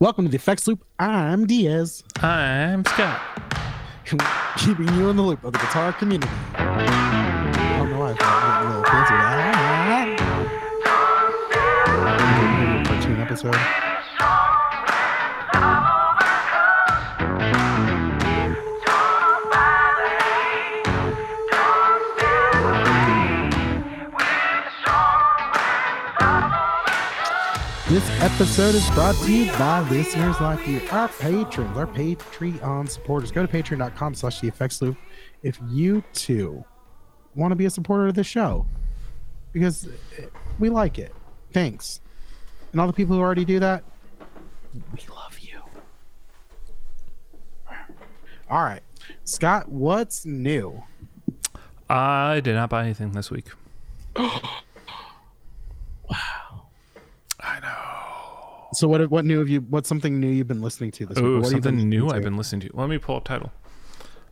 Welcome to the Effects Loop. I'm Diaz, I'm Scott. keeping you in the loop of the guitar community. I don't know why I thought I was a little fancy that. Cartoon episode. This episode is brought to you by listeners like you, our patrons, our Patreon supporters. Go to patreon.com slash the effects loop if you too want to be a supporter of the show because eh, we like it. Thanks. And all the people who already do that, we love you. All right. Scott, what's new? I did not buy anything this week. Wow. I know. So what what new have you what's something new you've been listening to this week? Oh, What have you been something new listening I've been listening to. Let me pull up title.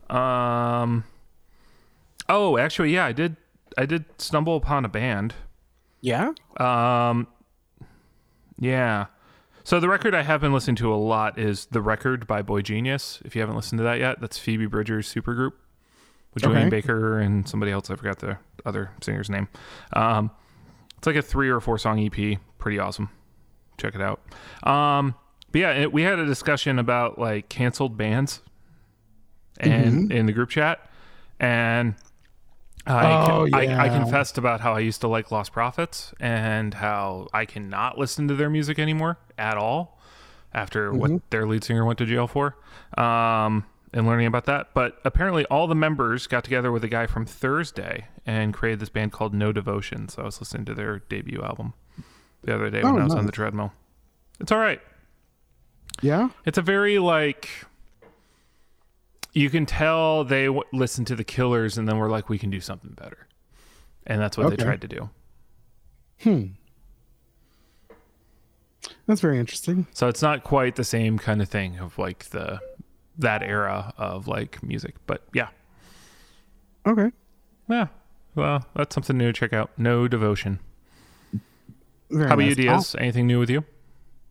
Um. Oh, actually, yeah, I did. I did stumble upon a band. Yeah? Um. Yeah. So the record I have been listening to a lot is "The Record" by Boy Genius. If you haven't listened to that yet, that's Phoebe Bridgers' supergroup with Julien Baker and somebody else. I forgot the other singer's name. Um, it's like a three or four song EP. Pretty awesome. Check it out. Um, but yeah, it, we had a discussion about like canceled bands, and in the group chat, and I, Oh, I, I confessed about how I used to like Lost Prophets and how I cannot listen to their music anymore at all after Mm-hmm. what their lead singer went to jail for. Um, and learning about that. But apparently, all the members got together with a guy from Thursday and created this band called No Devotion. So I was listening to their debut album the other day when Oh, I was on the treadmill. It's all right. Yeah? It's a very like you can tell they w- listened to the Killers and then were like, we can do something better, and that's what Okay. they tried to do. Hmm. That's very interesting. So it's not quite the same kind of thing of like the that era of like music, but yeah, Okay. yeah. Well, that's something new to check out. No devotion. Very How about you, nice. Diaz? Anything new with you?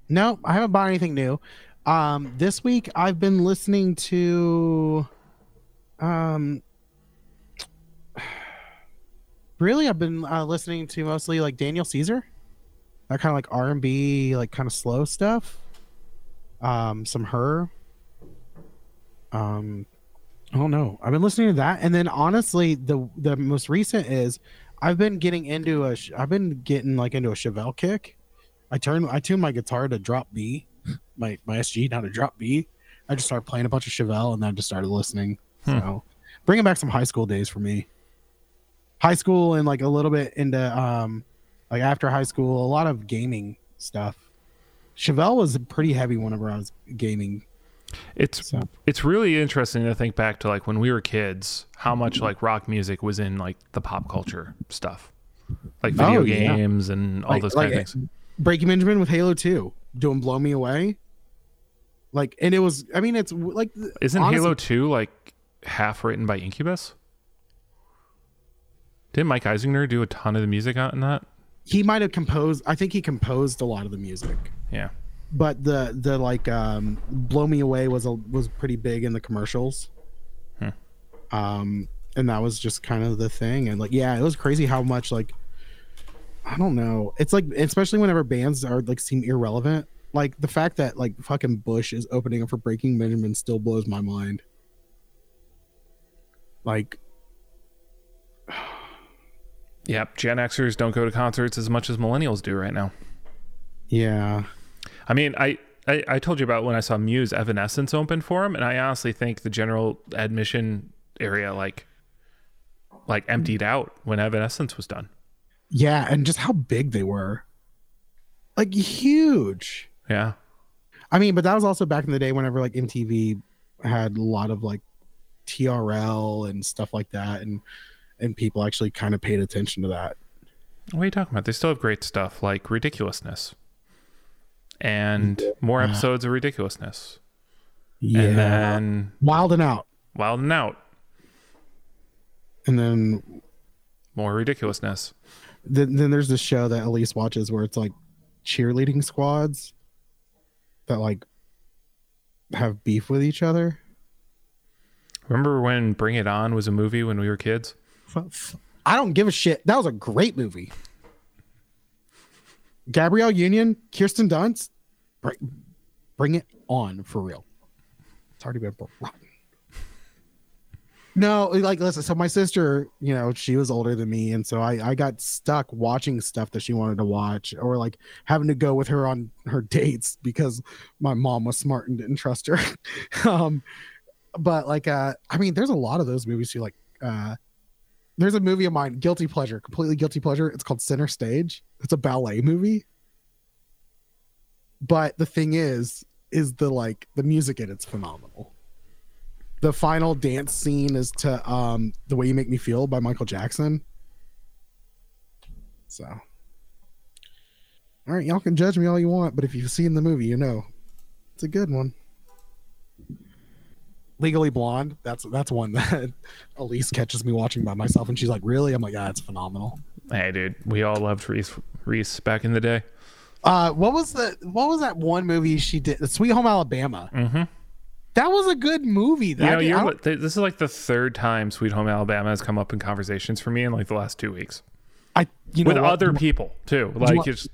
No, I haven't bought anything new. Um, this week I've been listening to, um, really I've been uh, listening to mostly like Daniel Caesar, that kind of like R and B, like kind of slow stuff. Um, some her. Um, I don't know. I've been listening to that, and then honestly, the the most recent is I've been getting into a. sh- I've been getting like into a Chevelle kick. I turn I tune my guitar to drop B, my my SG down to drop B. I just started playing a bunch of Chevelle and then I just started listening. Hmm. So bringing back some high school days for me. High school and like a little bit into um like after high school, a lot of gaming stuff. Chevelle was pretty heavy whenever I was gaming. It's So it's really interesting to think back to like when we were kids, how much mm-hmm. like rock music was in like the pop culture stuff, like video Oh, yeah. games and all like, those like kind of things. Breaking Benjamin with Halo 2 doing Blow Me Away. Like and it was I mean it's like Isn't honestly- Halo Two like half written by Incubus? Didn't Mike Einziger do a ton of the music on that? he might have composed I think he composed a lot of the music. Yeah. But the the like um blow me away was a was pretty big in the commercials Hmm. um and that was just kind of the thing and like yeah it was crazy how much like i don't know it's like especially whenever bands are like seem irrelevant like the fact that like fucking bush is opening up for breaking benjamin still blows my mind like Yep. Gen Xers don't go to concerts as much as millennials do right now. yeah I mean, I, I, I told you about when I saw Muse Evanescence open for him, and I honestly think the general admission area like like emptied out when Evanescence was done. yeah and just how big they were like huge Yeah. I mean, but that was also back in the day whenever like MTV had a lot of like TRL and stuff like that, and and people actually kind of paid attention to that. What are you talking about? They still have great stuff like Ridiculousness and more episodes of Ridiculousness. Yeah, And then Wild and Out, Wild and Out, and then more Ridiculousness. then, then there's this show that Elise watches where it's like cheerleading squads. that like have beef with each other. Remember when Bring It On was a movie when we were kids? I don't give a shit. That was a great movie. Gabrielle Union, Kirsten Dunst, bring, bring it on for real. It's already been rotten. No, like listen. So my sister, you know, she was older than me, and so I I got stuck watching stuff that she wanted to watch, or like having to go with her on her dates because my mom was smart and didn't trust her. um, but like, uh, I mean, there's a lot of those movies. You like, uh, there's a movie of mine, guilty pleasure, completely guilty pleasure. It's called Center Stage. It's a ballet movie. But the thing is, is the like the music in it's phenomenal the final dance scene is to um the way you make me feel by michael jackson so all right y'all can judge me all you want but if you've seen the movie you know it's a good one legally blonde that's that's one that elise catches me watching by myself and she's like really i'm like ah it's phenomenal Hey, dude, we all loved Reese Reese back in the day. uh what was the what was that one movie she did sweet home alabama Mm-hmm. that was a good movie You that know, you're, th- this is like the third time Sweet Home Alabama has come up in conversations for me in like the last two weeks I, you know with what? other people too. Like want- it's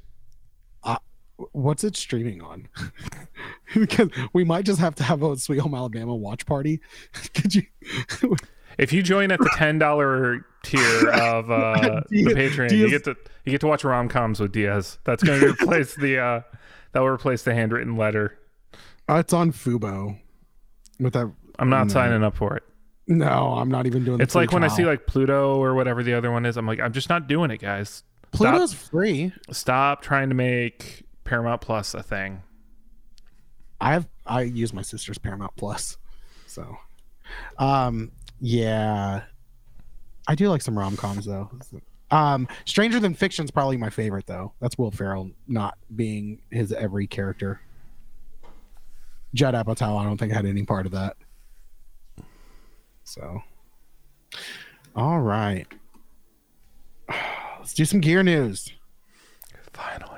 what's it streaming on? because we might just have to have a Sweet Home Alabama watch party. Could you? if you join at the ten dollar tier of uh, the Diaz- Patreon, you get to you get to watch rom coms with Diaz. That's going to replace the uh, that will replace the handwritten letter. Uh, it's on Fubo. With that, I'm not No. signing up for it. no, I'm not even doing. The It's like when I see like Pluto or whatever the other one is. I'm like, I'm just not doing it, guys. Pluto's free. Stop trying to make Paramount Plus a thing. I have I use my sister's Paramount Plus, so, um, yeah, I do like some rom coms though. Um, Stranger Than Fiction's probably my favorite though. That's Will Ferrell not being his every character. Judd Apatow, I don't think had any part of that. So, all right, let's do some gear news. Finally.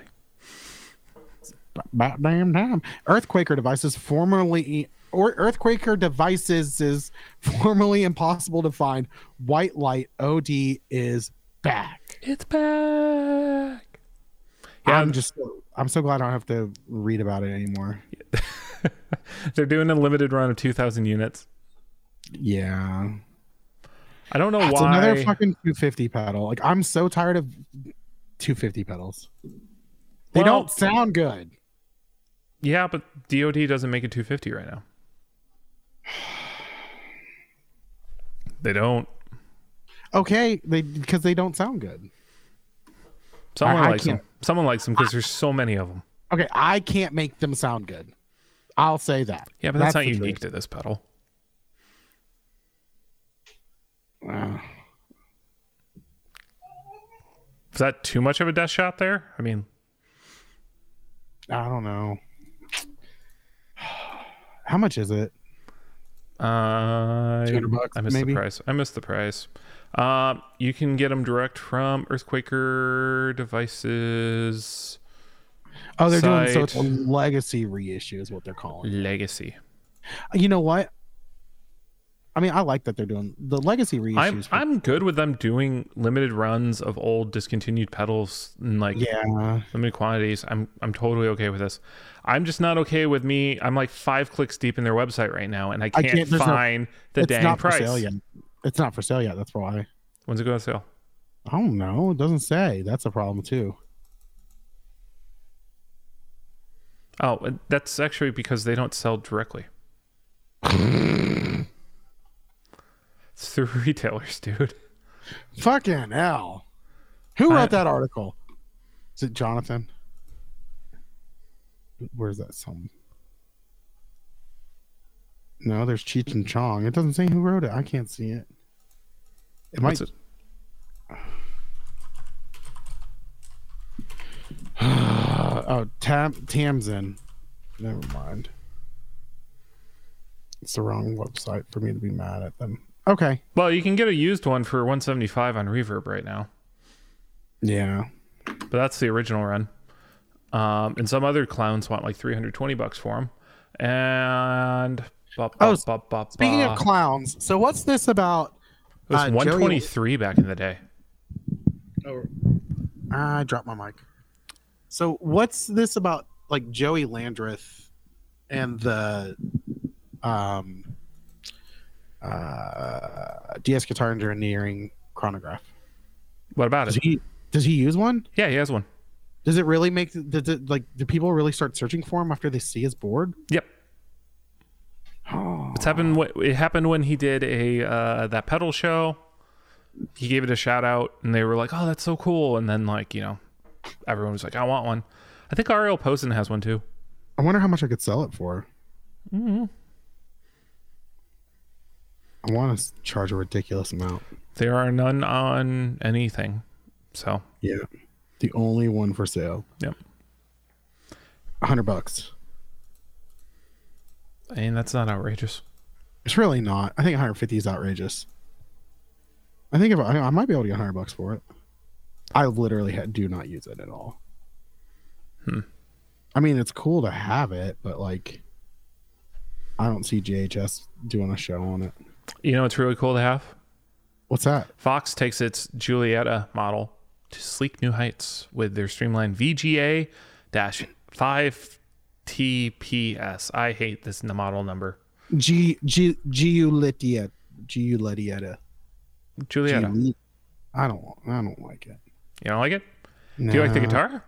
About damn time. Earthquaker devices formerly or Earthquaker devices is formerly impossible to find. White light OD is back. It's back. Yeah, I'm just I'm so glad I don't have to read about it anymore. they're doing a limited run of 2,000 units. Yeah. I don't know It's why. another fucking 250 pedal. Like I'm so tired of 250 pedals. They Well- don't sound good. Yeah, but DoD doesn't make a 250 right now. They don't. Okay, they because they don't sound good. Someone I likes them. Someone likes them because there's so many of them. Okay, I can't make them sound good. I'll say that. Yeah, but that's, not unique truth. to this pedal. Uh, Is that too much of a death shot there? I mean, I don't know. How much is it? uh, 200 bucks, I missed maybe? the price. I missed the price. Um, you can get them direct from Earthquaker devices Oh, they're doing so it's a legacy reissue is what they're calling. it. Legacy. You know what? I mean, I like that they're doing the legacy I'm reissues. I'm good with them doing limited runs of old discontinued pedals in like yeah, limited quantities. I'm I'm totally okay with this. I'm just not okay with me. I'm like five clicks deep in their website right now, and I can't, can't- there's no- find the it's dang not price. for sale yet. It's not for sale yet. That's why. When's it go on sale? I don't know. It doesn't say. That's a problem too. Oh, that's actually because they don't sell directly. it's through retailers, dude. Fucking hell! Who I- wrote that article? Is it Jonathan? Where's that some? No, there's Cheech and Chong. It doesn't say who wrote it. I can't see it. It might. What's it? oh, Tam Tamsin. Never mind. It's the wrong website for me to be mad at them. Okay. Well, you can get a used one for 175 on Reverb right now, Yeah. but that's the original run. Um, and some other clowns want like 320 bucks for them. And ba, ba, Oh, ba, ba, Speaking ba. of clowns, so what's this about? it was uh, Joey- 123 back in the day. Oh, I dropped my mic. So what's this about? Like Joey Landreth and the um uh DS guitar engineering chronograph. What about Does it? he does he use one? Yeah, he has one. Does it really make does it like do people really start searching for him after they see his board? Yep. Oh, It's happened. It happened when he did a uh, that pedal show. He gave it a shout out, and they were like, "Oh, that's so cool!" And then like you know, everyone was like, "I want one." I think Ariel Posen has one too. I wonder how much I could sell it for. Mm-hmm. I want to charge a ridiculous amount. There are none on anything, so Yeah, the only one for sale. Yep. Hundred bucks. I mean that's not outrageous. It's really not. I think 150 is outrageous. I think if I, I might be able to get 100 bucks for it. I literally ha- do not use it at all. Hmm. I mean, it's cool to have it, but like, I don't see JHS doing a show on it. You know, it's really cool to have. What's that? Vox takes its Giulietta model to sleek new heights with their streamlined VGA 5 TPS. I hate this n- model number. G G G Litietta. G Litietta. Giulietta. G- I don't. I don't like it. You don't like it? Do you like the guitar?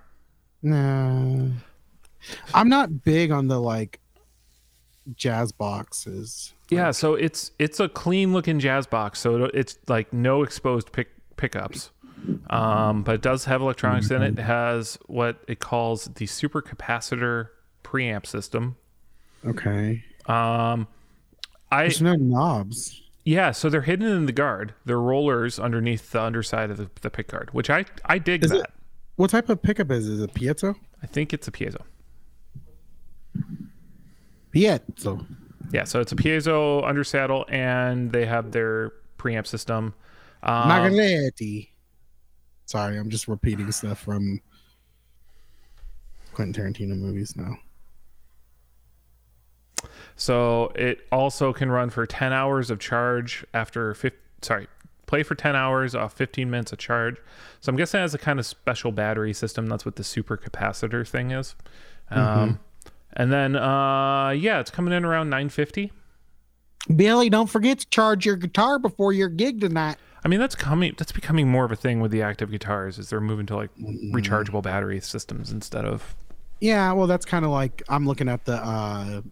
No. I'm not big on the like jazz boxes. Yeah, so it's it's a clean looking jazz box. So it's like no exposed pick pickups. Um, but it does have electronics in it. It has what it calls the super capacitor preamp system. Okay. Um, I There's no knobs. Yeah, so they're hidden in the guard. They're rollers underneath the underside of the, the pick guard, which I I dig Is that. it- What type of pickup is it? Is it a piezo? I think it's a piezo. Piezo. Yeah, so it's a piezo undersaddle, and they have their preamp system. Um, Margaretti. Sorry, I'm just repeating stuff from Quentin Tarantino movies now. so it also can run for 10 hours of charge after 50, sorry, play for 10 hours off 15 minutes of charge. So I'm guessing it has a kind of special battery system. That's what the super capacitor thing is. Um, and then uh, yeah, it's coming in around 950. Billy, don't forget to charge your guitar before your gig tonight. I mean, that's coming. That's becoming more of a thing with the active guitars. Is they're moving to like rechargeable battery systems instead of. Yeah, well, that's kind of like I'm looking at the uh,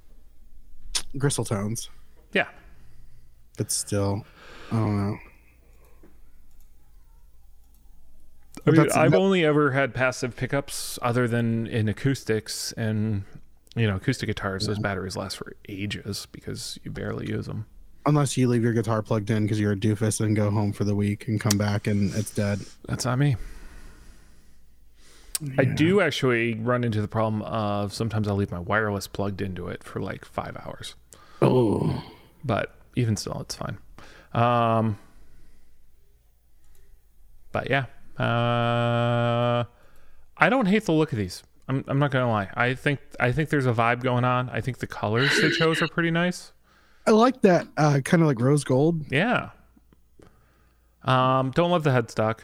Gristle tones, Yeah, but still, I don't know. I mean, I've only ever had passive pickups other than in acoustics, and you know, acoustic guitars. Those batteries last for ages because you barely use them. Unless you leave your guitar plugged in because you're a doofus and go home for the week and come back and it's dead. That's not me. I do actually run into the problem of sometimes I'll leave my wireless plugged into it for like five hours. Oh, but even still, it's fine. Um, but yeah, uh, I don't hate the look of these. I'm, I'm not gonna lie. I think I think there's a vibe going on. I think the colors they chose are pretty nice. I like that uh, kind of like rose gold. Yeah. Um, don't love the headstock.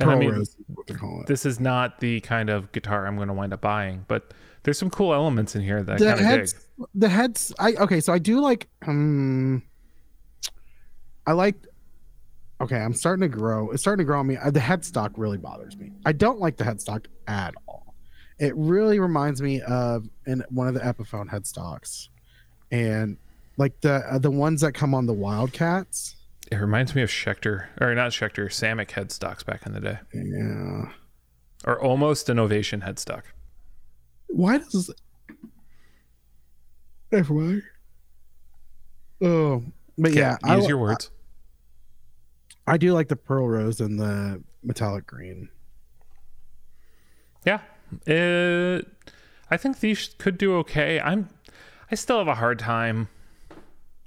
And Pearl I mean, rose, is what they call it. this is not the kind of guitar I'm going to wind up buying, but there's some cool elements in here that the kind of dig. heads the heads i okay so i do like um i like okay i'm starting to grow it's starting to grow on me Uh, the headstock really bothers me i don't like the headstock at all it really reminds me of in one of the epiphone headstocks. And like the uh, the ones that come on the wildcats. It reminds me of Schecter, or not Schecter, Samick headstocks back in the day, yeah. Or almost an Ovation headstock. why does never mind oh but yeah, I, use your words. I do like the pearl rose and the metallic green. Yeah, it, I think these could do okay. I'm, I still have a hard time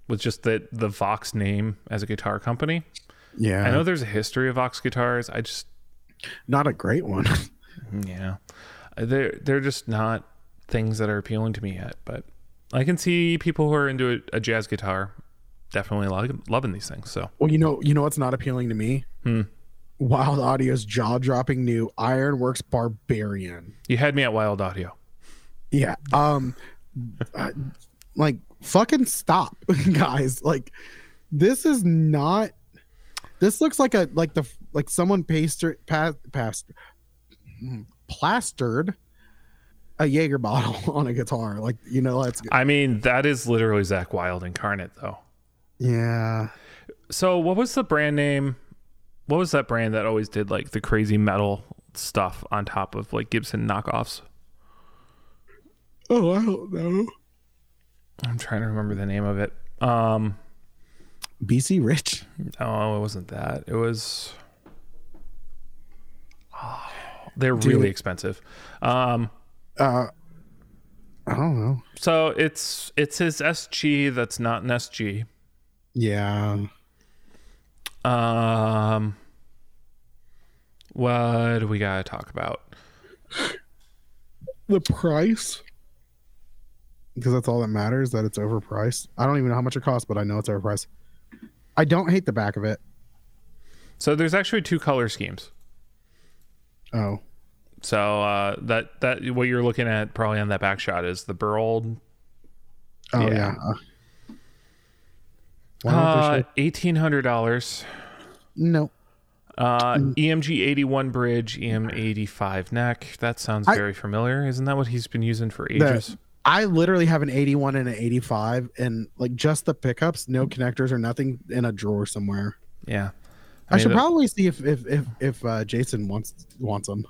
with just the the Vox name as a guitar company. yeah I know there's a history of Vox guitars. I just not a great one yeah. they're they're just not things that are appealing to me yet. But I can see people who are into a, a jazz guitar definitely lo- loving these things. So Well, you know, you know what's not appealing to me? Hmm. Wylde Audio's jaw-dropping new Ironworks Barbarian. you had me at Wylde Audio. Yeah. Um uh, like fucking stop, guys. Like this is not this looks like a like the like someone pasted past past plastered a Jaeger bottle on a guitar. Like, you know, that's I mean, that is literally Zakk Wylde incarnate, though. yeah. So, what was the brand name? What was that brand that always did like the crazy metal stuff on top of like Gibson knockoffs? Oh, I don't know. I'm trying to remember the name of it. Um, BC Rich. no, it wasn't that. It was. Oh, they're Dude. really expensive. Um, Uh I don't know. so it's it's his SG that's not an SG. Yeah. Um, what do we gotta talk about? The price. Because that's all that matters, that it's overpriced. I don't even know how much it costs, but I know it's overpriced. I don't hate the back of it. So there's actually two color schemes. Oh. So uh, that that what you're looking at probably on that back shot is the Burl Oh Yeah. yeah. Uh, why uh, eighteen hundred dollars. no. Uh, Mm. EMG eighty one bridge, EM eighty five neck. That sounds I- very familiar. Isn't that what he's been using for ages? I literally have an 81 and an 85 and like just the pickups, no connectors or nothing in a drawer somewhere. yeah. I, mean, should the- probably see if if if, if uh, Jason wants wants them.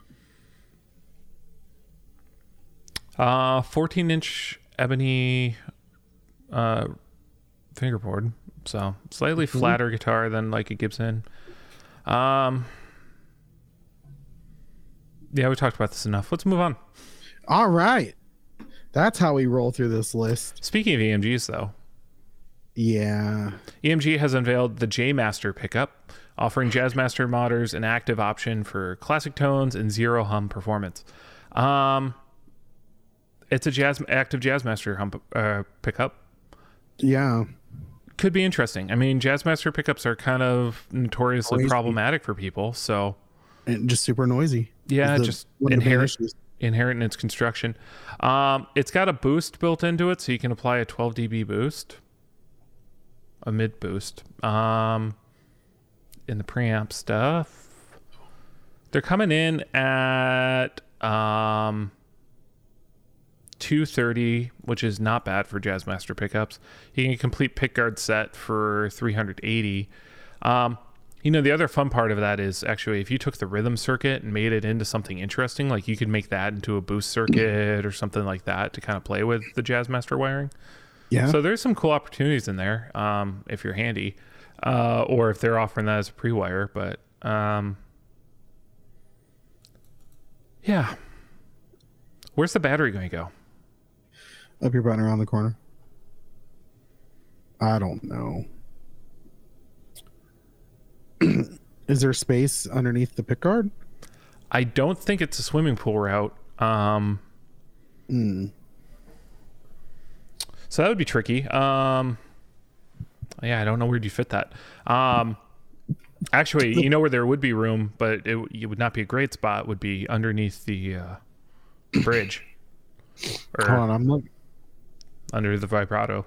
Uh, 14 inch ebony uh, fingerboard. So slightly Mhm. flatter guitar than like a Gibson. Um, yeah, we talked about this enough. Let's move on. All right. That's how we roll through this list. Speaking of EMGs, though, Yeah. EMG has unveiled the J Master pickup, offering Jazzmaster modders an active option for classic tones and zero hum performance. Um, it's a jazz active Jazzmaster hum uh, pickup. Yeah. Could be interesting. I mean, Jazzmaster pickups are kind of notoriously Noisy. problematic for people. So And just super noisy. yeah, just one of the main inherent inherent in its construction. Um, it's got a boost built into it, so you can apply a 12 dB boost, a mid boost. Um, in the preamp stuff, they're coming in at um 230, which is not bad for Jazzmaster pickups. You can get complete pickguard set for 380. Um, you know, the other fun part of that is actually if you took the rhythm circuit and made it into something interesting, like you could make that into a boost circuit or something like that to kind of play with the Jazzmaster wiring. Yeah. So there's some cool opportunities in there um, if you're handy, uh, or if they're offering that as a pre-wire. But um, yeah, where's the battery going to go? Up your button around the corner. I don't know. Is there space underneath the pick guard? I don't think it's a swimming pool route. Um, Hmm. so that would be tricky. Um, yeah, I don't know where you fit that. Um, actually, you know where there would be room, but it, it would not be a great spot. Would be underneath the uh, bridge or Hold on, I'm look. Under the vibrato.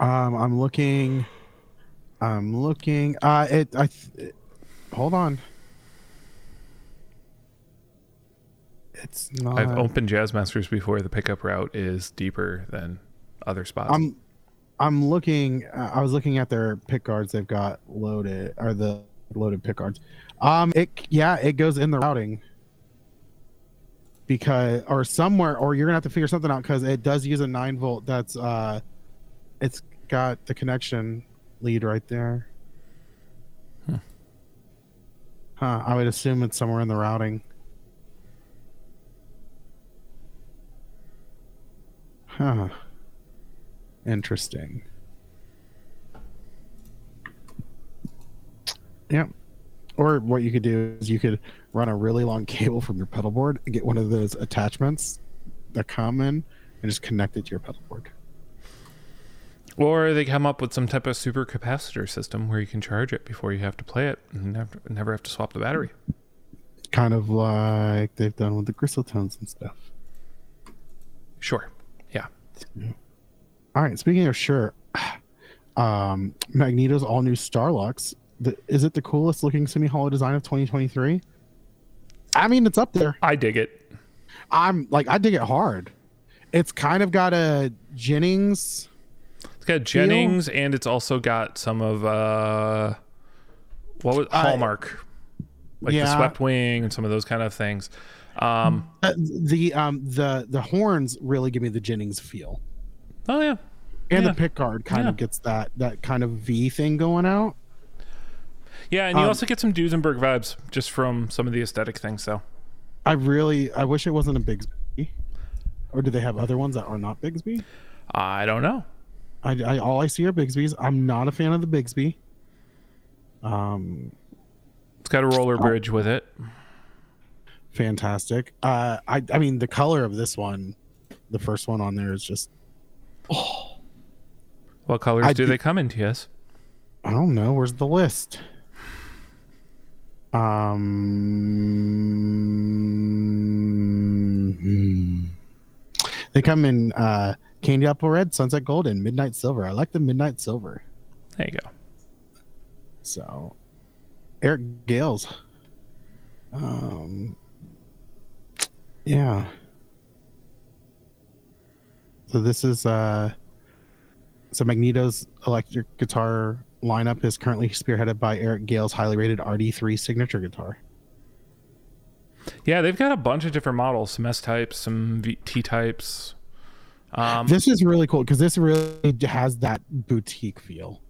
Um, I'm looking. I'm looking. Uh, it. I. Th- hold on. It's not. I've opened Jazzmasters before. The pickup route is deeper than other spots. I'm. I'm looking. Uh, I was looking at their pick guards. They've got loaded, or the loaded pick guards. Um. It. Yeah. It goes in the routing. Because or somewhere, or you're gonna have to figure something out because it does use a nine volt. That's uh, it's got the connection lead right there. Hmm. Huh. I would assume it's somewhere in the routing. Huh. Interesting. Yep. Or what you could do is you could run a really long cable from your pedal board and get one of those attachments that come in and just connect it to your pedal board. Or they come up with some type of super capacitor system where you can charge it before you have to play it and never, never have to swap the battery. Kind of like they've done with the Gristletons and stuff. Sure. Yeah. All right. Speaking of sure, um, Magneto's all new Starlux. The, is it the coolest looking semi hollow design of 2023? I mean, it's up there. I dig it. I'm like, I dig it hard. It's kind of got a Jennings. It's got Jennings and it's also got some of uh what was Hallmark. like the swept wing and some of those kind of things. Um Uh, the um the the horns really give me the Jennings feel, oh yeah. and Yeah. the pick guard kind Yeah. of gets that that kind of V thing going out. Yeah, and you Um, also get some Duesenberg vibes just from some of the aesthetic things though. I really I wish it wasn't a Bigsby, or do they have other ones that are not Bigsby? I don't know. I, I all I see are Bigsby's. I'm not a fan of the Bigsby. Um, It's got a roller bridge with it. fantastic. Uh, I I mean the color of this one, the first one on there is just Oh. What colors I do do- they come in, TS? I don't know. Where's the list? Um, hmm. they come in uh, candy apple red, sunset golden, midnight silver. I like the midnight silver. There you go. So, Eric Gales. Um, yeah. So this is uh, so Magneto's electric guitar lineup is currently spearheaded by Eric Gale's highly rated RD3 signature guitar. Yeah, they've got a bunch of different models, some S types, some v- T types. Um, This is really cool because this really has that boutique feel.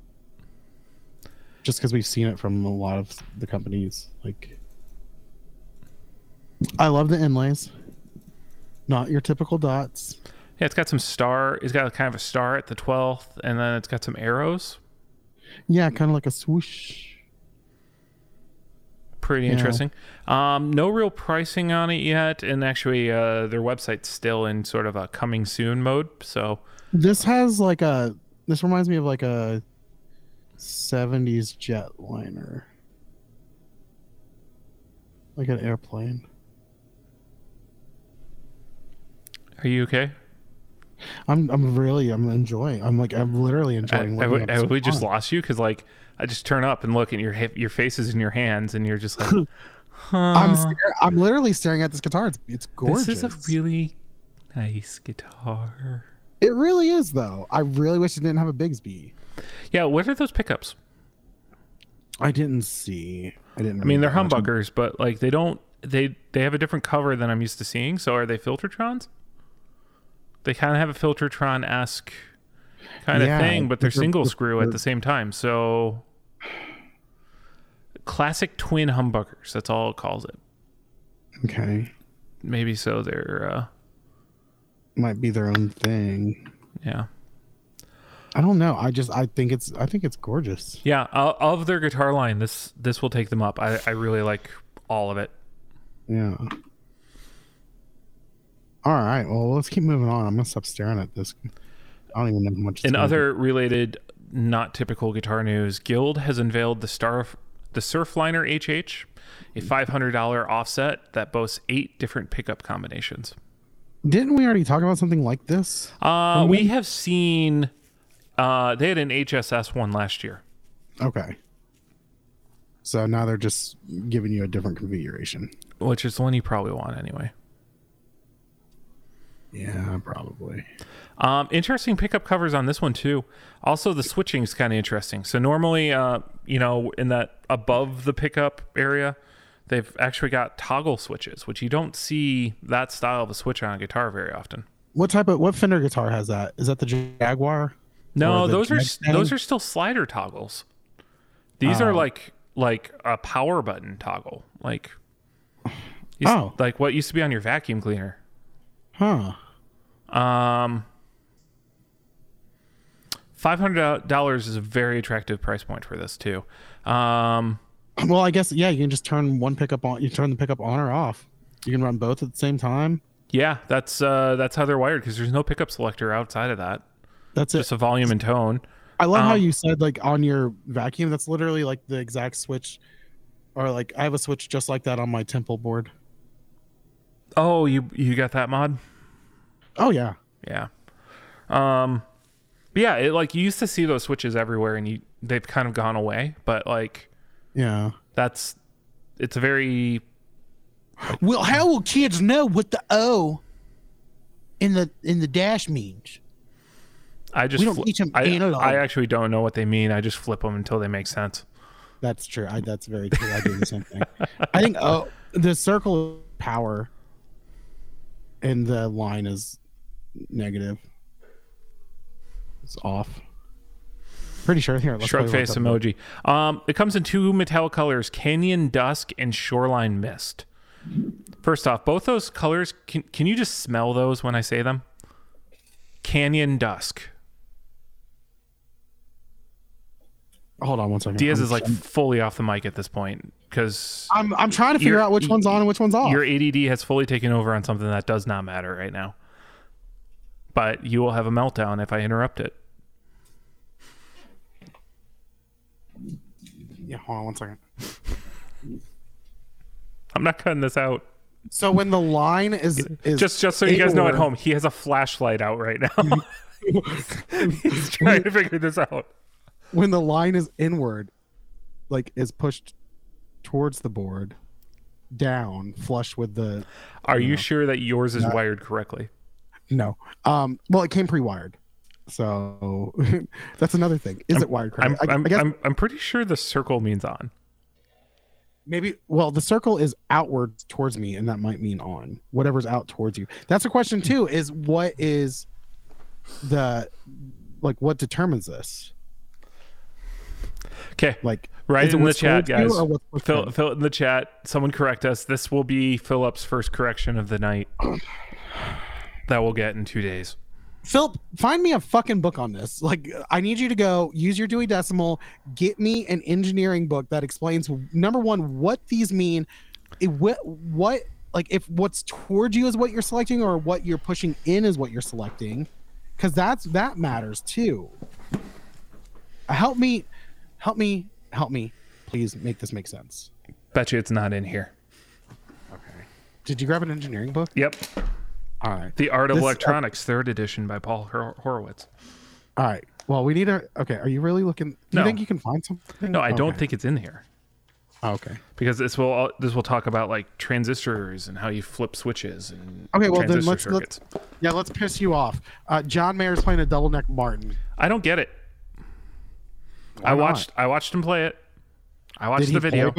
Just because we've seen it from a lot of the companies, like I love the inlays. Not your typical dots. yeah, it's got some star. It's got kind of a star at the twelfth, and then it's got some arrows. Yeah, kind of like a swoosh. Pretty Yeah. interesting. Um, no real pricing on it yet, and actually, uh, their website's still in sort of a coming soon mode. So This has like a. This reminds me of like a 70s jetliner. Like an airplane. Are you okay? I'm I'm really I'm enjoying. I'm like I'm literally enjoying. I, looking at I- we just lost you because like I just turn up and look, and your your face is in your hands, and you're just like, huh. I'm huh, I'm literally staring at this guitar. It's it's gorgeous. this is a really nice guitar. it really is though. I really wish it didn't have a Bigsby. Yeah, what are those pickups? I didn't see. I didn't. I mean, they're humbuckers, but like they don't they they have a different cover than I'm used to seeing. So are they Filtertrons? They kind of have a Filtertron esque kind of thing, but they're single screw at the same time. So classic twin humbuckers. That's all it calls it. Okay, Maybe so. They're uh, might be their own thing. yeah. I don't know. I just I think it's I think it's gorgeous. Yeah, of their guitar line, this this will take them up. I, I really like all of it. Yeah. All right. Well, let's keep moving on. I'm gonna stop staring at this. I don't even know how much. In other related, not typical guitar news, Guild has unveiled the Star the Surfliner HH, a five hundred dollar offset that boasts eight different pickup combinations. Didn't we already talk about something like this? Uh, we have seen uh, they had an HSS one last year. Okay. So now they're just giving you a different configuration. Which is the one you probably want anyway. Yeah, probably. Um, interesting pickup covers on this one too. Also, the switching is kind of interesting. So normally, uh, you know, in that above the pickup area, they've actually got toggle switches, which you don't see that style of a switch on a guitar very often. What type of what Fender guitar has that? Is that the Jaguar? No, the those are Mustang? those are still slider toggles. These are Oh. like like a power button toggle, like you s- Oh. like what used to be on your vacuum cleaner. Huh. Um, five hundred dollars is a very attractive price point for this too. Um, Well, I guess yeah, you can just turn one pickup on. You turn the pickup on or off. You can run both at the same time. Yeah, that's uh, that's how they're wired because there's no pickup selector outside of that. That's it. Just a volume and tone. I love how um, you said like on your vacuum. That's literally like the exact switch, or like I have a switch just like that on my Temple board. Oh, you you got that mod? Oh yeah, Yeah. Um yeah, it like you used to see those switches everywhere and you they've kind of gone away, but like yeah. that's it's a very Well, how will kids know what the O in the in the dash means? I just We don't fli- teach 'em I, analog. I actually don't know what they mean. I just flip them until they make sense. That's true. I, that's very true. I do the same thing. I think oh, the circle power, and the line is negative. It's off. Pretty sure. Here, let's Shrug go look face emoji. Um it comes in two metallic colors, Canyon Dusk and Shoreline Mist. First off, both those colors can can you just smell those when I say them? Canyon Dusk. Hold on one second. Diaz I'm, is like fully off the mic at this point because I'm I'm trying to figure out which one's on and which one's off. your ADD has fully taken over on something that does not matter right now. But you will have a meltdown if I interrupt it. Yeah, hold on one second. I'm not cutting this out. So when the line is is Just just so you guys know at home, he has a flashlight out right now. He's trying to figure this out. When the line is inward, like is pushed towards the board, down, flush with the Are you sure that yours is wired correctly? no. Um, well, it came pre-wired, so that's another thing. Is it wired I'm correctly? I, I'm, I guess I'm I'm pretty sure the circle means on. maybe. Well, the circle is outward towards me, and that might mean on. Whatever's out towards you. That's a question too. Is what is the like what determines this? Okay. Like Right in the chat, towards you guys. or Fill, in? fill it in the chat. Someone correct us. This will be Philip's first correction of the night. That we'll get in two days. Philip, find me a fucking book on this. Like, I need you to go use your Dewey Decimal, get me an engineering book that explains number one what these mean, it, what what like if what's towards you is what you're selecting or what you're pushing in is what you're selecting, because that's that matters too. Help me, help me, help me, please make this make sense. Bet you it's not in here. Okay. Did you grab an engineering book? Yep. All right. The Art of This- uh, Electronics, third edition by Paul Hor- Horowitz. All right. Well, we need a. Okay. Are you really looking? Do No. you think you can find something? No, I don't think it's in here Oh, okay. because this will all- this will talk about like transistors and how you flip switches and Okay, well, then let's- let's- Yeah, let's piss you off. Uh, John Mayer's playing a double neck Martin. I don't get it. I not? watched I watched him play it. I watched the video.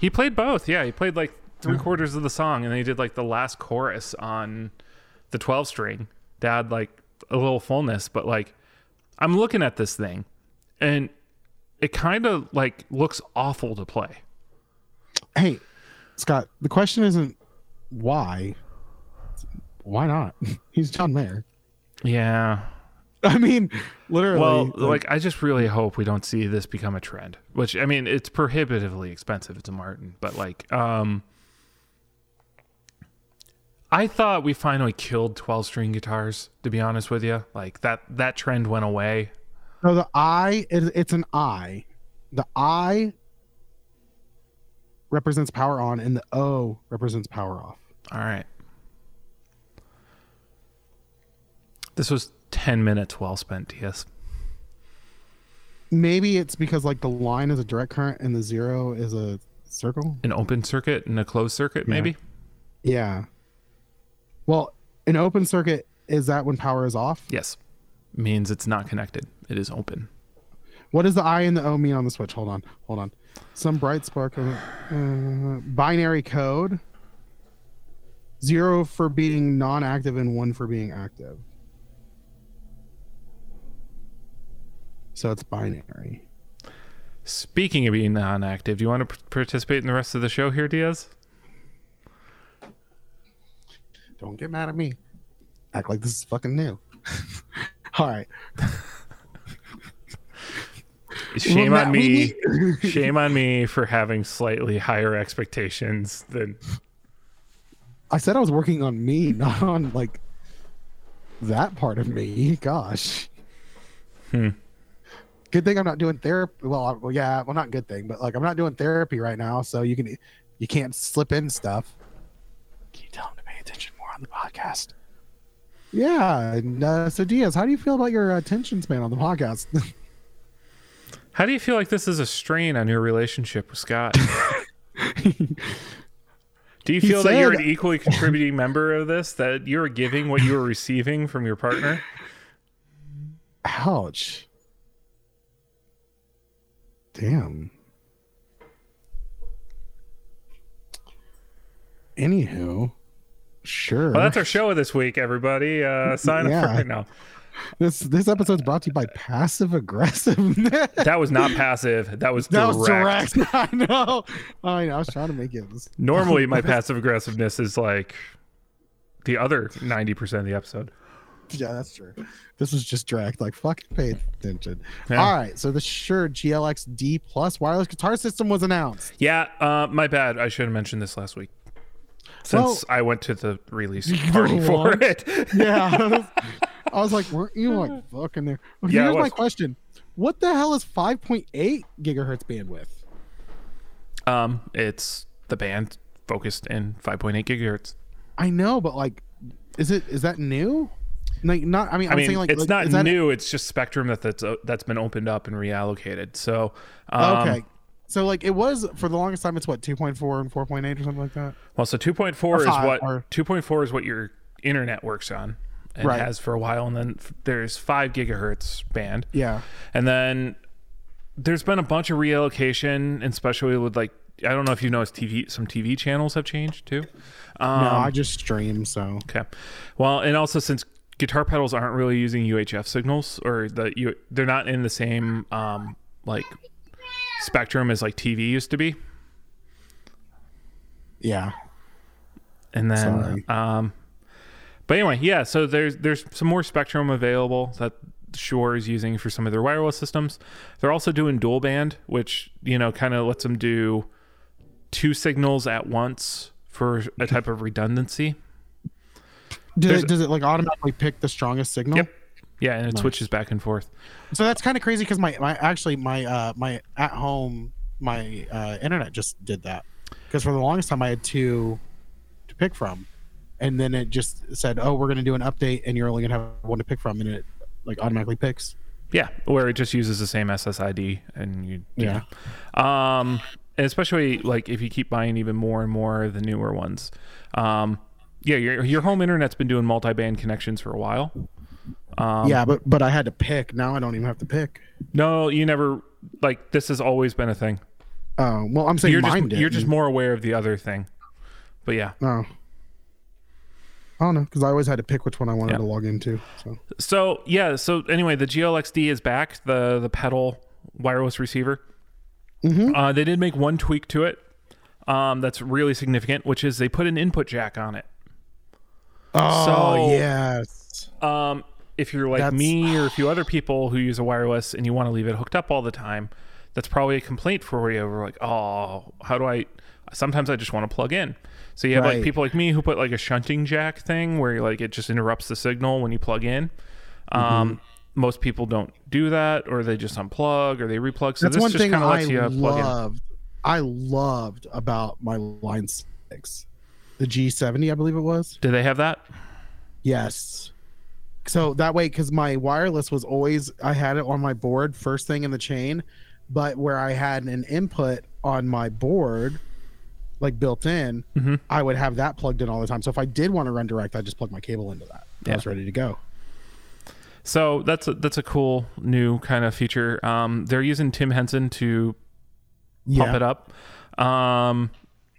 He played both. Yeah, he played like three oh. quarters of the song, and then he did like the last chorus on the twelve string. That had like a little fullness, but like I'm looking at this thing, and it kind of like looks awful to play. Hey, Scott. The question isn't why. Why not? He's John Mayer. Yeah. I mean, literally. Well, like I just really hope we don't see this become a trend. Which I mean, it's prohibitively expensive. It's a Martin, but like, um, I thought we finally killed twelve string guitars. To be honest with you, like that that trend went away. no, the I. It, it's an I. The I represents power on, and the O represents power off. All right. This was ten minutes well spent, TS. Maybe it's because like the line is a direct current and the zero is a circle. An open circuit and a closed circuit, maybe. Yeah. Well, an open circuit is that when power is off? Yes, means it's not connected. It is open. What does the I and the O mean on the switch? Hold on, hold on. Some bright spark of uh, binary code. Zero for being non-active and one for being active. So it's binary. Speaking of being non-active, do you want to participate in the rest of the show here, Diaz? Don't get mad at me. Act like this is fucking new. All right. shame Well, on me. shame on me for having slightly higher expectations than I said I was working on me, not on like that part of me. Gosh. Hmm. Good thing I'm not doing therapy. Well, I- well, yeah, well, not good thing, but like I'm not doing therapy right now, so you can you can't slip in stuff. Can you tell him to pay attention more on the podcast? Yeah. And, uh, so Diaz, how do you feel about your attention span on the podcast? How do you feel like this is a strain on your relationship with Scott? Do you He feel that you're an equally contributing member of this? That you're giving what you are receiving from your partner? Ouch. Damn. Anywho, sure. Well, that's our show of this week, everybody. Uh, sign up for right now. this this episode's brought to you by passive aggressiveness. That was not passive. That was that direct. was direct. I know. I know. I was trying to make it. Normally, my passive aggressiveness is like the other ninety percent of the episode. Yeah, that's true. This was just direct. Like, fucking pay attention. Yeah. All right. So the Shure GLX D Plus wireless guitar system was announced. Yeah, uh, my bad. I should have mentioned this last week. Since Well- I went to the release party for it. Yeah. I was like, weren't you like fucking there? Okay, Yeah, here's my question. What the hell is 5.8 gigahertz bandwidth? Um, it's the band focused in 5.8 gigahertz. I know, but like, is it is that new? Like, not. I mean, I I'm mean, saying like it's like, not that- new. It's just spectrum that that's uh, that's been opened up and reallocated. So, um, okay. So like, it was for the longest time. It's what 2.4 and 4.8 or something like that. Well, so 2.4 is what or- 2.4 is what your internet works on and Right. has for a while, and then there's five gigahertz band, Yeah. and then there's been a bunch of reallocation, and especially with like I don't know if you noticed TV some TV channels have changed too. Um, No, I just stream. So Okay. Well, and also since guitar pedals aren't really using UHF signals or the you they're not in the same um like spectrum as like TV used to be. yeah. And then Sorry. um but anyway, yeah, so there's there's some more spectrum available that Shure is using for some of their wireless systems. They're also doing dual band, which, you know, kind of lets them do two signals at once for a type of redundancy. Does it, does it like automatically pick the strongest signal? Yep. Yeah, and it Nice. switches back and forth. So that's kind of crazy because my, my actually my uh my at home my uh internet just did that because for the longest time I had two to pick from, and then it just said, oh, we're gonna do an update and you're only gonna have one to pick from, and it like automatically picks. Yeah, where it just uses the same SSID and you Yeah. Um and especially like if you keep buying even more and more of the newer ones. Um yeah, your your home internet's been doing multi-band connections for a while. Um yeah, but but I had to pick. Now I don't even have to pick. No, you never like this has always been a thing. Oh well, I'm saying You're mine just you're just more aware of the other thing. But yeah. Oh. I don't know because I always had to pick which one I wanted Yeah. to log into. So So yeah, so anyway, the GLXD is back, the the pedal wireless receiver. Mhm. Uh, they did make one tweak to it. Um, that's really significant, which is they put an input jack on it. Oh So- yes, Um, if you're like That's- me or a few other people who use a wireless and you want to leave it hooked up all the time, that's probably a complaint for you. We're like, oh, how do I? Sometimes I just want to plug in. So you have like people like me who put like a shunting jack thing where like it just interrupts the signal when you plug in. Mm-hmm. Um, most people don't do that, or they just unplug or they replug. So that's this one just thing kind of I lets you uh, plug in. loved. I loved about my Line Six, the G70, I believe it was. Do they have that? Yes. So that way, because my wireless was always, I had it on my board first thing in the chain, but where I had an input on my board, like built in, Mhm. I would have that plugged in all the time. So if I did want to run direct, I just plug my cable into that. I Yeah. was ready to go. So that's a, that's a cool new kind of feature. Um, they're using Tim Henson to Yeah. pump it up. Um,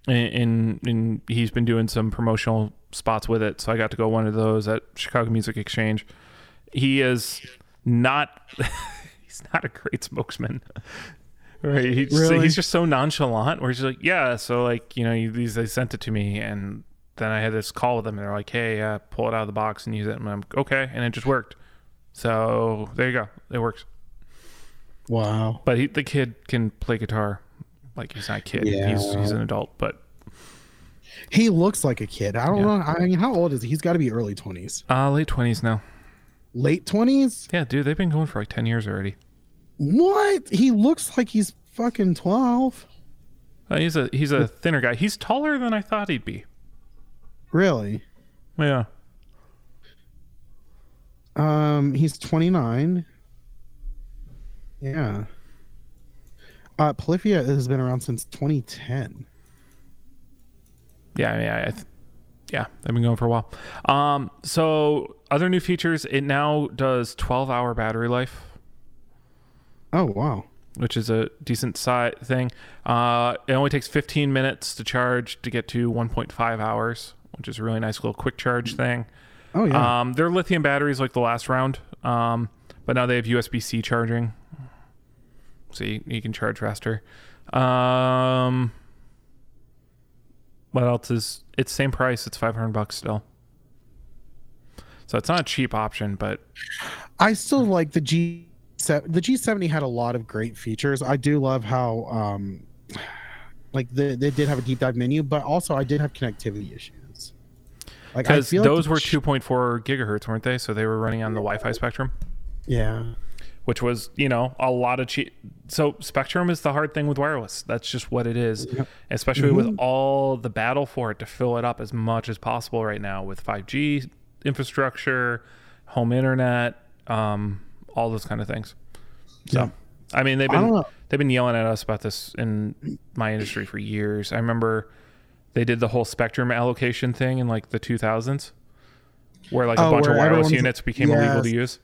and, and and he's been doing some promotional spots with it. So I got to go one of those at Chicago Music Exchange. He is not he's not a great spokesman. Right, he's just, Really? he's just so nonchalant. Where he's like, yeah, so like you know, you, these they sent it to me, and then I had this call with them, and they're like, hey, uh, pull it out of the box and use it, and I'm okay, and it just worked. So there you go, it works. Wow. But he, the kid can play guitar. Like he's not a kid. He's he's an adult. But He looks like a kid. I don't Yeah. know. I mean, how old is he? He's got to be early 20s. uh, late twenties now. Late 20s? Yeah, dude, they've been going for like ten years already. What? He looks like he's fucking 12. Uh, he's a he's a thinner guy. He's taller than I thought he'd be. Really? Yeah. Um, he's 29. Yeah. Uh, Polyphia has been around since 2010. Yeah, yeah, I th- yeah, they've been going for a while. Um, so other new features, it now does 12 hour battery life, Oh wow. which is a decent side thing. Uh, it only takes 15 minutes to charge to get to 1.5 hours, which is a really nice little quick charge thing. Oh yeah. Um, they're lithium batteries like the last round, um, but now they have USB C charging, so you, you can charge faster. Um, what else is? It's same price. It's five hundred bucks still. So it's not a cheap option, but I still like the G. The G70 had a lot of great features. I do love how, um, like the, they did have a deep dive menu, but also I did have connectivity issues. Like because those like were two point four gigahertz, weren't they? So they were running on the Wi-Fi spectrum. Yeah. Which was you know a lot of cheap so spectrum is the hard thing with wireless. That's just what it is especially with all the battle for it to fill it up as much as possible right now with 5g infrastructure home internet um, all those kind of things. So Yeah. i mean they've been they've been yelling at us about this in my industry for years. I remember they did the whole spectrum allocation thing in like the 2000s where like a Oh, bunch of wireless units became illegal to use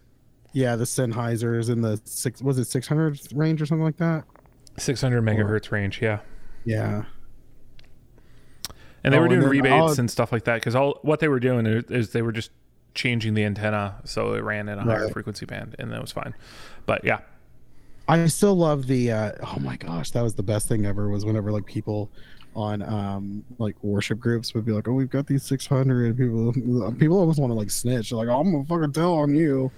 Yeah, the Sennheisers in the six was it 600 range or something like that? 600 megahertz range yeah Yeah. and they Oh, were doing then rebates all- and stuff like that because all what they were doing is, they were just changing the antenna so it ran in a higher Right. frequency band and that was fine but yeah I still love the uh oh my gosh, that was the best thing ever was whenever like people on um like worship groups would be like, "Oh, we've got these 600 people people almost want to like snitch. They're like, oh, "I'm going to fucking tell on you."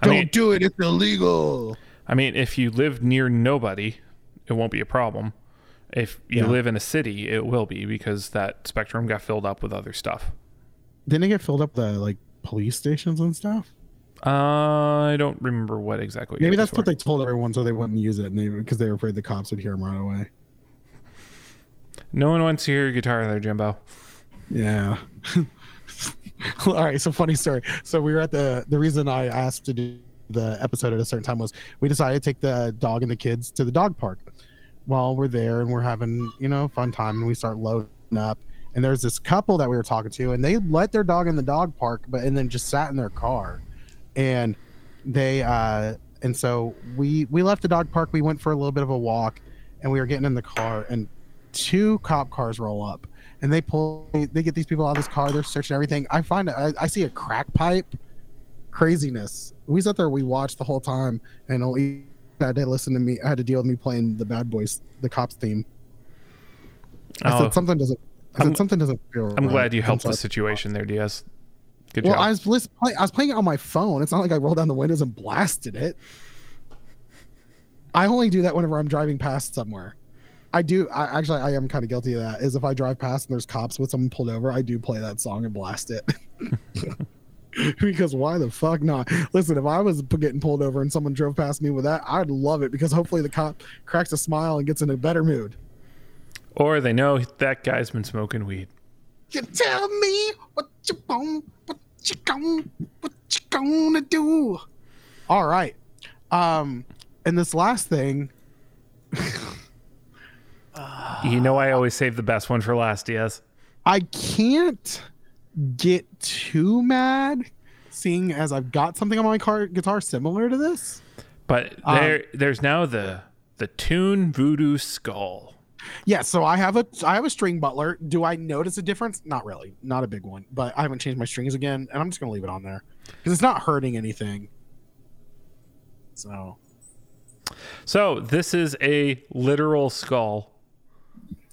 I Don't mean- do it. It's illegal. i mean if you live near nobody it won't be a problem if you Yeah. live in a city it will be because that spectrum got filled up with other stuff Didn't it get filled up with the like police stations and stuff? uh, i don't remember what exactly Maybe that's what they told everyone so they wouldn't use it and they because they were afraid the cops would hear them right away. no one wants to hear your guitar there jimbo Yeah. All right. So funny story. So we were at the the reason I asked to do the episode at a certain time was we decided to take the dog and the kids to the dog park. While we're there and we're having you know fun time and we start loading up and there's this couple that we were talking to and they let their dog in the dog park but and then just sat in their car and they uh and so we we left the dog park we went for a little bit of a walk and we were getting in the car and two cop cars roll up and they pull they get these people out of this car they're searching everything. I find I, I see a crack pipe craziness. We sat there we watched the whole time and only had to listen to me i had to deal with me playing the bad boys the cops theme. I Oh, said something doesn't i said I'm- something doesn't feel i'm right. glad you helped the situation there diaz. Good well job. I was play, i was playing it on my phone. It's not like i rolled down the windows and blasted it. I only do that whenever i'm driving past somewhere I do. I actually, I am kind of guilty of that. Is if I drive past and there's cops with someone pulled over, I do play that song and blast it. because why the fuck not? Listen, if I was getting pulled over and someone drove past me with that, I'd love it because hopefully the cop cracks a smile and gets in a better mood. or they know that guy's been smoking weed You tell me what you want, what you gon' what you gonna do. All right. Um, and this last thing, you know i always save the best one for last diaz I can't get too mad seeing as I've got something on my car guitar similar to this. But Um, there, there's now the the tune voodoo skull. Yeah, so I have a I have a string butler. Do I notice a difference? Not really, not a big one. But I haven't changed my strings again, and I'm just gonna leave it on there because it's not hurting anything. So, So this is a literal skull,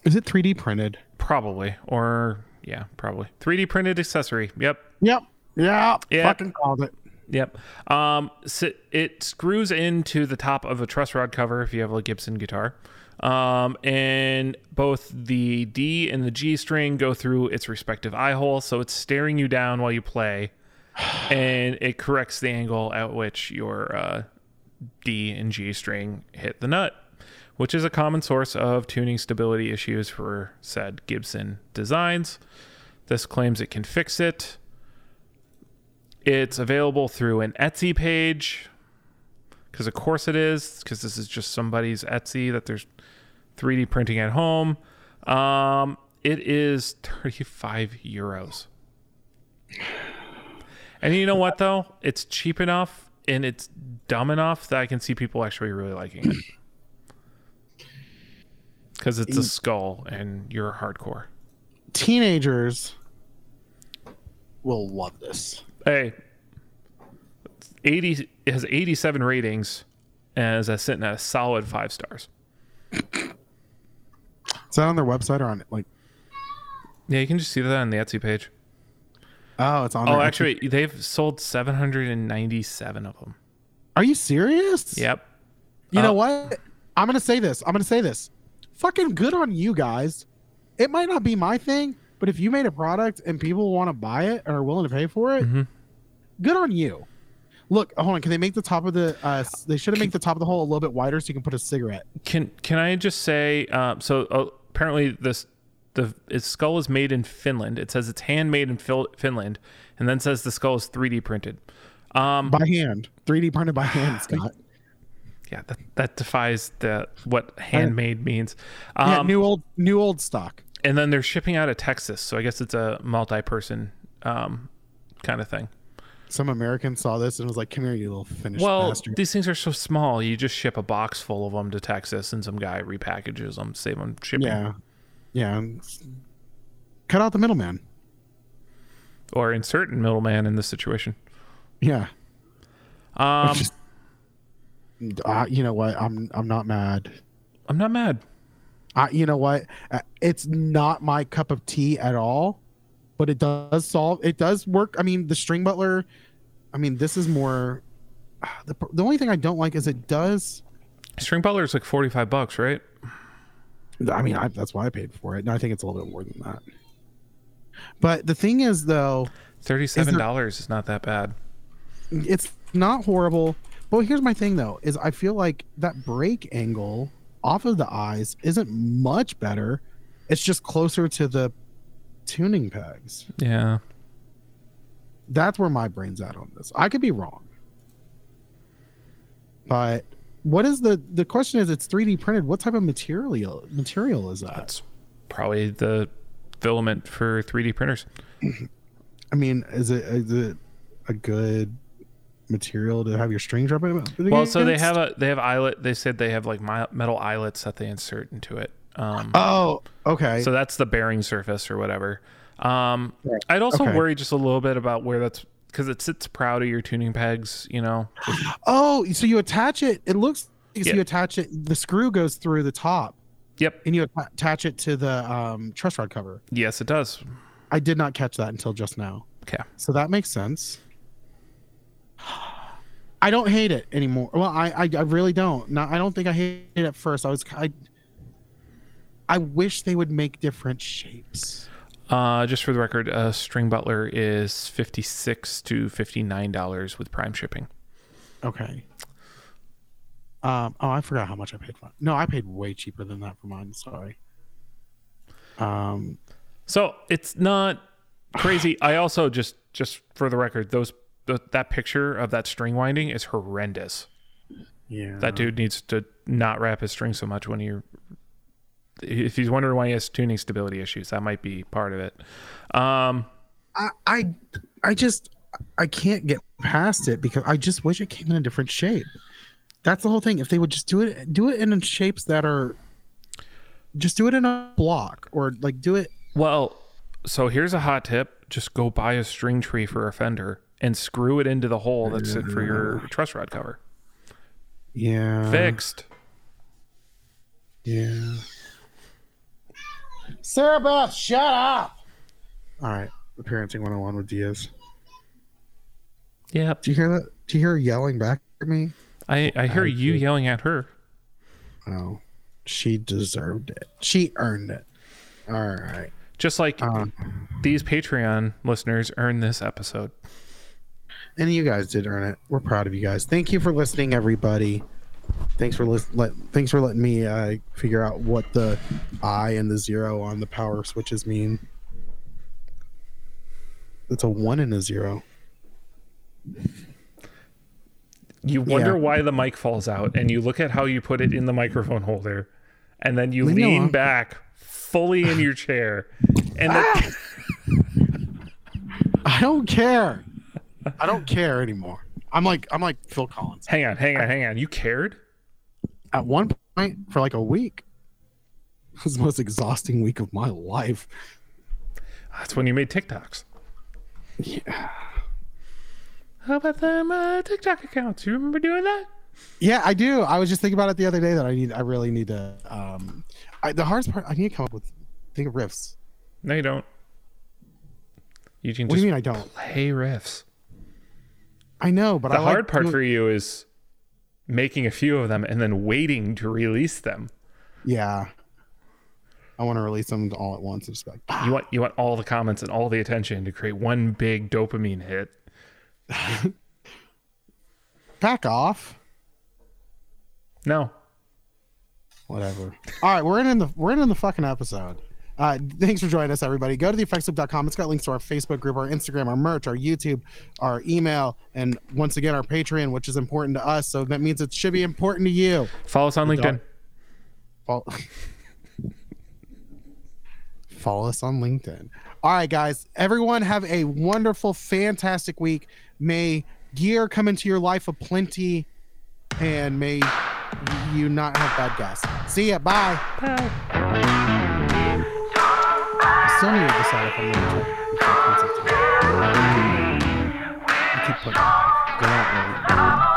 is it 3D printed? probably, or yeah, probably 3D printed accessory. Yep. Yep. Yeah. Yeah. Fucking called it. Yep. Um, so it screws into the top of a truss rod cover if you have a Gibson guitar. Um, and both the D and the G string go through its respective eye hole, so it's staring you down while you play, and it corrects the angle at which your uh, D and G string hit the nut, which is a common source of tuning stability issues for said Gibson designs. This claims it can fix it. It's available through an Etsy page, because of course it is, because this is just somebody's Etsy that there's 3D printing at home. Um, it is 35 euros. And you know what though? It's cheap enough and it's dumb enough that I can see people actually really liking it. Because it's a skull and you're hardcore. Teenagers will love this. Hey, 80 it has 87 ratings and is sitting at a solid five stars. Is that on their website or on like? Yeah, you can just see that on the Etsy page. Oh, it's on. Oh, actually, they've sold 797 of them. are you serious? Yep. You Uh, know what? I'm gonna say this. I'm gonna say this. Fucking good on you guys. It might not be my thing, but if you made a product and people want to buy it and are willing to pay for it, Mhm. good on you. Look, hold on. Can they make the top of the? Uh, they should have make the top of the hole a little bit wider so you can put a cigarette. Can can I just say? Um, so uh, apparently this the its skull is made in Finland. It says it's handmade in Phil- Finland, and then says the skull is 3D printed. Um, by hand, 3D printed by hand, Scott. Yeah, that, that defies the what handmade means. Um, yeah, new old, new old stock. and then they're shipping out of Texas, so I guess it's a multi-person um, kind of thing. Some American saw this and was like, "Come here, you little Finnish Well, bastard." these things are so small. You just ship a box full of them to Texas, and some guy repackages them, save them shipping. yeah, yeah. Cut out the middleman. Or insert a middleman in this situation. Yeah. Um, Uh, you know what? I'm I'm not mad. I'm not mad. Uh, you know what? Uh, it's not my cup of tea at all, but it does solve. It does work. I mean, the string butler. I mean, this is more. The, the only thing I don't like is it does. String Butler is like 45 bucks, right? I mean, I, that's why I paid for it. And I think it's a little bit more than that. But the thing is, though, $37 is not that bad. it's not horrible. But here's my thing, though, is I feel like that break angle off of the eyes isn't much better. It's just closer to the tuning pegs. Yeah. That's where my brain's at on this. I could be wrong. But what is the the question is it's 3D printed. What type of material material is that? That's probably the filament for 3D printers. I mean, is it is it a good material to have your strings rub it Well, so they have a they have eyelet. They said they have like metal eyelets that they insert into it. Um, Oh, okay. so that's the bearing surface or whatever. Um, Right. I'd also Okay. worry just a little bit about where that's because it sits proud of your tuning pegs. You know, oh, so you attach it. It looks like Yeah. you attach it. The screw goes through the top, Yep. and you attach it to the um, truss rod cover. Yes, it does. I did not catch that until just now. Okay. So that makes sense. I don't hate it anymore. Well, I I, I really don't. No, I don't think I hated it at first. I was I. I wish they would make different shapes. Uh, just for the record, uh, String Butler is fifty six to fifty nine dollars with Prime shipping. Okay. Um. Oh, I forgot how much I paid for. it. No, I paid way cheaper than that for mine. Sorry. Um. So it's not crazy. I also just just for the record, those th- that picture of that string winding is horrendous. Yeah. That dude needs to not wrap his string so much when you're. If he's wondering why he has tuning stability issues, that might be part of it. Um, I, I I just I can't get past it because I just wish it came in a different shape. That's the whole thing. If they would just do it do it in shapes that are just do it in a block or like do it well, so here's a hot tip: just go buy a string tree for a fender and screw it into the hole that's it for your truss rod cover. yeah Fixed. Yeah. Sarah Beth, shut up. All right. The parenting 101 with Diaz. Yeah. Do you hear that? Do you hear her yelling back at me? I, I hear you yelling at her. Oh, she deserved it. She earned it. All right. Just like Uh, these Patreon listeners earned this episode. And you guys did earn it. We're proud of you guys. Thank you for listening, everybody. Thanks for lis- let, Thanks for letting me uh, figure out what the I and the zero on the power switches mean. It's a one and a zero. You wonder Yeah. why the mic falls out, and you look at how you put it in the microphone holder, and then you lean back fully in your chair, and the, I don't care. I don't care anymore. I'm like I'm like Phil Collins. hang on, hang on, hang on. You cared? At one point, for like a week, it was the most exhausting week of my life. That's when you made TikToks. Yeah. How about them uh, TikTok accounts? You remember doing that? Yeah, I do. I was just thinking about it the other day that I need. I really need to. Um, I, the hardest part, I need to come up with think of riffs. No, you don't. Eugene, What do you mean I don't? play riffs. I know, but The I like hard part doing- for you is making a few of them and then waiting to release them. yeah. I want to release them all at once like. You want you want all the comments and all the attention to create one big dopamine hit. back off. No, Whatever. All right, we're in the we're in the fucking episode. Uh, thanks for joining us, everybody. Go to theeffectsloop.com. It's got links to our Facebook group, our Instagram, our merch, our YouTube, our email, and once again, our Patreon, which is important to us. So that means it should be important to you. follow us on LinkedIn. Follow, Follow us on LinkedIn. All right, guys. Everyone have a wonderful, fantastic week. May gear come into your life of plenty, and may you not have bad guests. See ya. Bye. I still need to decide if I'm going to frequency time. I keep putting go out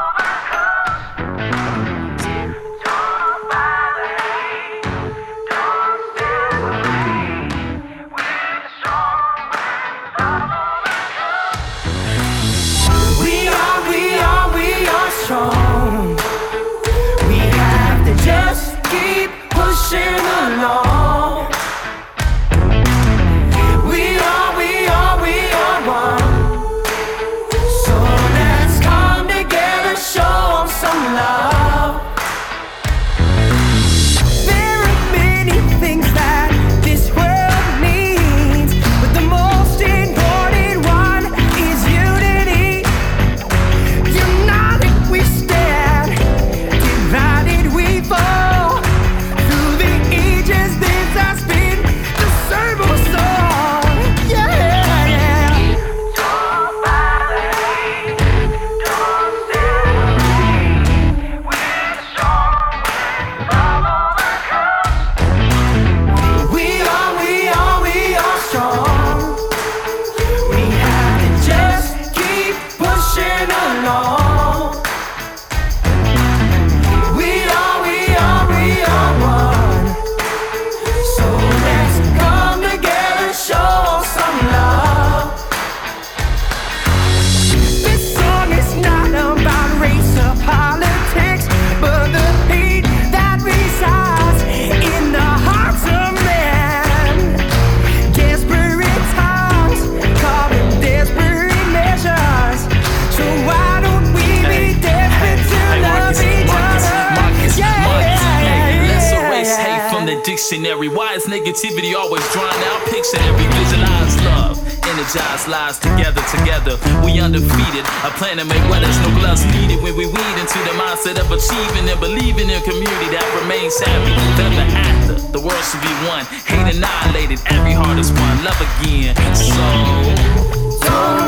happy. Ever after, the world should be one. Hate annihilated, every heart is one. Love again. So. Buy